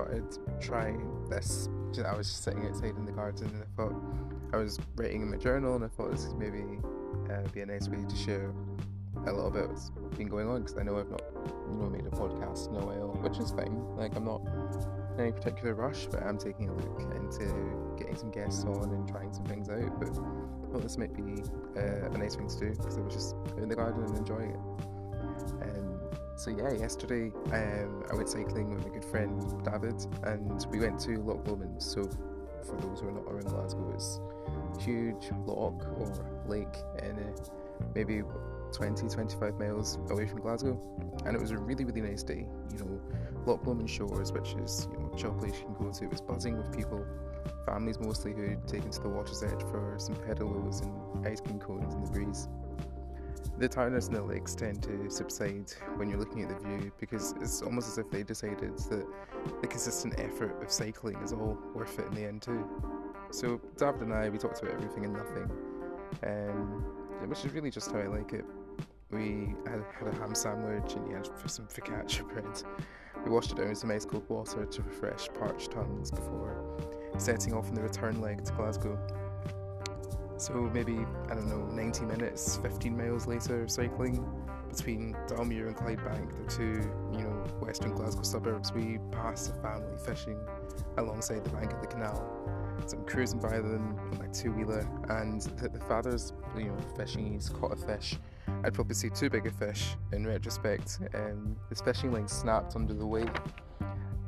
thought I'd try this. I was just sitting outside in the garden and I thought I was writing in my journal and I thought this would maybe uh, be a nice way to share a little bit what's been going on because I know I've not you know made a podcast in a while, which is fine. Like I'm not in any particular rush, but I'm taking a look into getting some guests on and trying some things out. But I thought this might be uh, a nice thing to do because I was just in the garden and enjoying it. Um, so yeah, yesterday um, I went cycling with a good friend David, and we went to Loch Lomond. So for those who are not around Glasgow, it's huge loch or lake and uh, maybe 20 25 miles away from Glasgow, and it was a really really nice day. You know, Loch Lomond Shores, which is you know a place you can go to, it was buzzing with people, families mostly who'd taken to the water's edge for some pedalos and ice cream cones in the breeze. The tiredness lakes tend to subside when you're looking at the view because it's almost as if they decided that the consistent effort of cycling is all worth it in the end too. So David and I, we talked about everything and nothing, um, which is really just how I like it. We had, had a ham sandwich and he had some focaccia bread. We washed it down with some ice cold water to refresh parched tongues before setting off on the return leg to Glasgow. So maybe, I don't know, 90 minutes, 15 miles later, cycling between Dalmuir and Clydebank, the two, you know, western Glasgow suburbs, we pass a family fishing alongside the bank of the canal. So I'm cruising by them on my two-wheeler, and the, the father's, you know, fishing. He's caught a fish. I'd probably say too big a fish in retrospect. Um, his fishing line snapped under the weight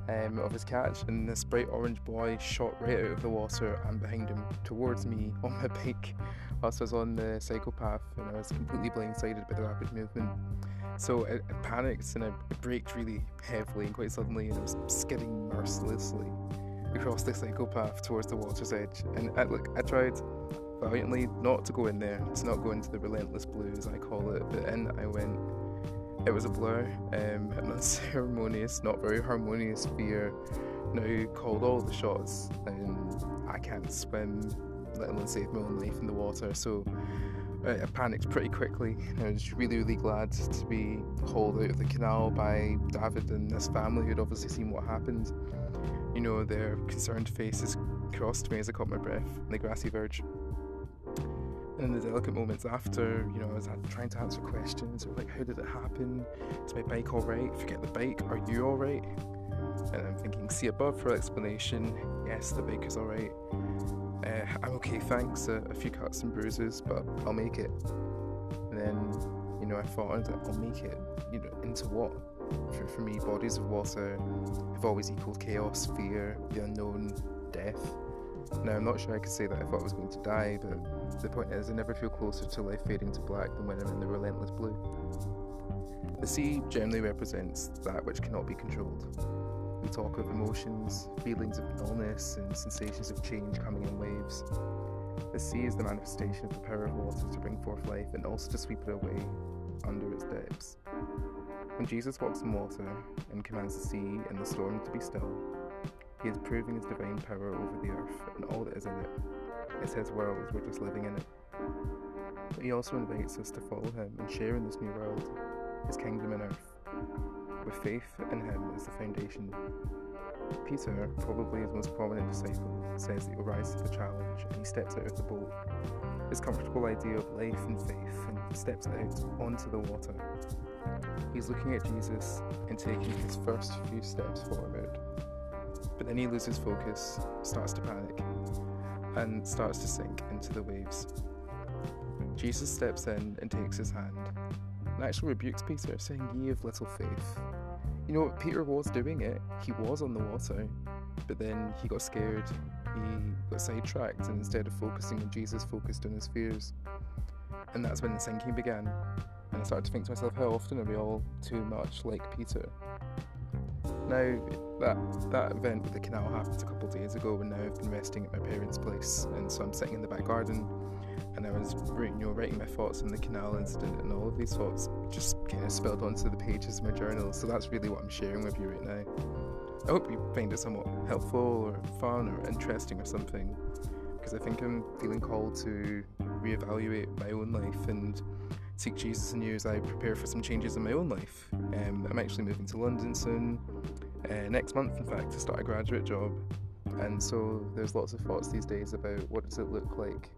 um, of his catch, and this bright orange buoy shot right out of the water and behind him towards me on my bike whilst I was on the cycle path, and I was completely blindsided by the rapid movement. So I, I panicked and I braked really heavily and quite suddenly, and I was skidding mercilessly across the cycle path towards the water's edge. And I, look, I tried valiantly not to go in there, to not go into the relentless blue as I call it, but in I went it was a blur, um, an unceremonious, not very harmonious fear now called all the shots, and I can't swim, let alone save my own life in the water, so I panicked pretty quickly. I was really, really glad to be hauled out of the canal by David and his family who'd obviously seen what happened. You know, their concerned faces crossed me as I caught my breath on the grassy verge in the delicate moments after, you know, I was trying to answer questions like, how did it happen? Is my bike alright? Forget the bike, are you alright? And I'm thinking, see above for explanation. Yes, the bike is alright. Uh, I'm okay, thanks. A, a, few cuts and bruises, but I'll make it. And then, you know, I thought I'll make it. You know, into what? For, for me, bodies of water have always equaled chaos, fear, the unknown, death. Now, I'm not sure I could say that I thought I was going to die, but the point is, I never feel closer to life fading to black than when I'm in the relentless blue. The sea generally represents that which cannot be controlled. We talk of emotions, feelings of illness, and sensations of change coming in waves. The sea is the manifestation of the power of water to bring forth life and also to sweep it away under its depths. When Jesus walks in water and commands the sea and the storm to be still, he is proving his divine power over the earth and all that is in it. It's his world, we're just living in it. But he also invites us to follow him and share in this new world, his kingdom on earth. With faith in him as the foundation. Peter, probably his most prominent disciple, says that he rise to the challenge and he steps out of the boat. His comfortable idea of life and faith and steps out onto the water. He's looking at Jesus and taking his first few steps forward but then he loses focus, starts to panic, and starts to sink into the waves. Jesus steps in and takes his hand, and actually rebukes Peter, saying, Ye of little faith. You know, Peter was doing it, he was on the water, but then he got scared, he got sidetracked, and instead of focusing on Jesus, focused on his fears. And that's when the sinking began. And I started to think to myself, how often are we all too much like Peter? Now, that that event with the canal happened a couple of days ago, and now I've been resting at my parents' place, and so I'm sitting in the back garden, and I was you know writing my thoughts on the canal incident, and all of these thoughts just kind of spilled onto the pages of my journal. So that's really what I'm sharing with you right now. I hope you find it somewhat helpful or fun or interesting or something, because I think I'm feeling called to reevaluate my own life and seek Jesus you as I prepare for some changes in my own life. Um, I'm actually moving to London soon, uh, next month, in fact, to start a graduate job. And so there's lots of thoughts these days about what does it look like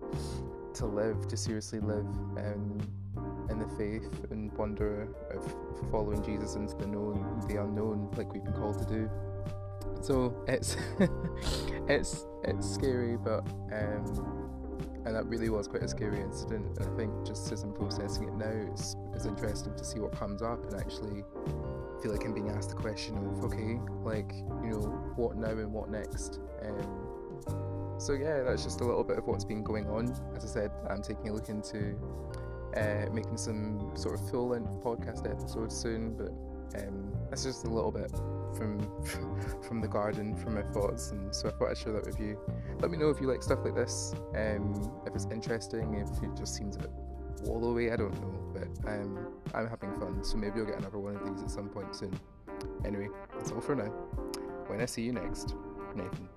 to live, to seriously live um, in the faith and wonder of following Jesus into the known, the unknown, like we've been called to do. So it's it's it's scary, but um, and that really was quite a scary incident. And I think just as I'm processing it now, it's, it's interesting to see what comes up and actually feel like I'm being asked the question of, okay, like, you know, what now and what next? Um, so yeah, that's just a little bit of what's been going on. As I said, I'm taking a look into uh, making some sort of full-length podcast episodes soon, but um, that's just a little bit from from the garden, from my thoughts, and so I thought I'd share that with you. Let me know if you like stuff like this, um, if it's interesting, if it just seems a bit wallowy, I don't know, but um, I'm having fun, so maybe I'll get another one of these at some point soon. Anyway, that's all for now. When I see you next, Nathan.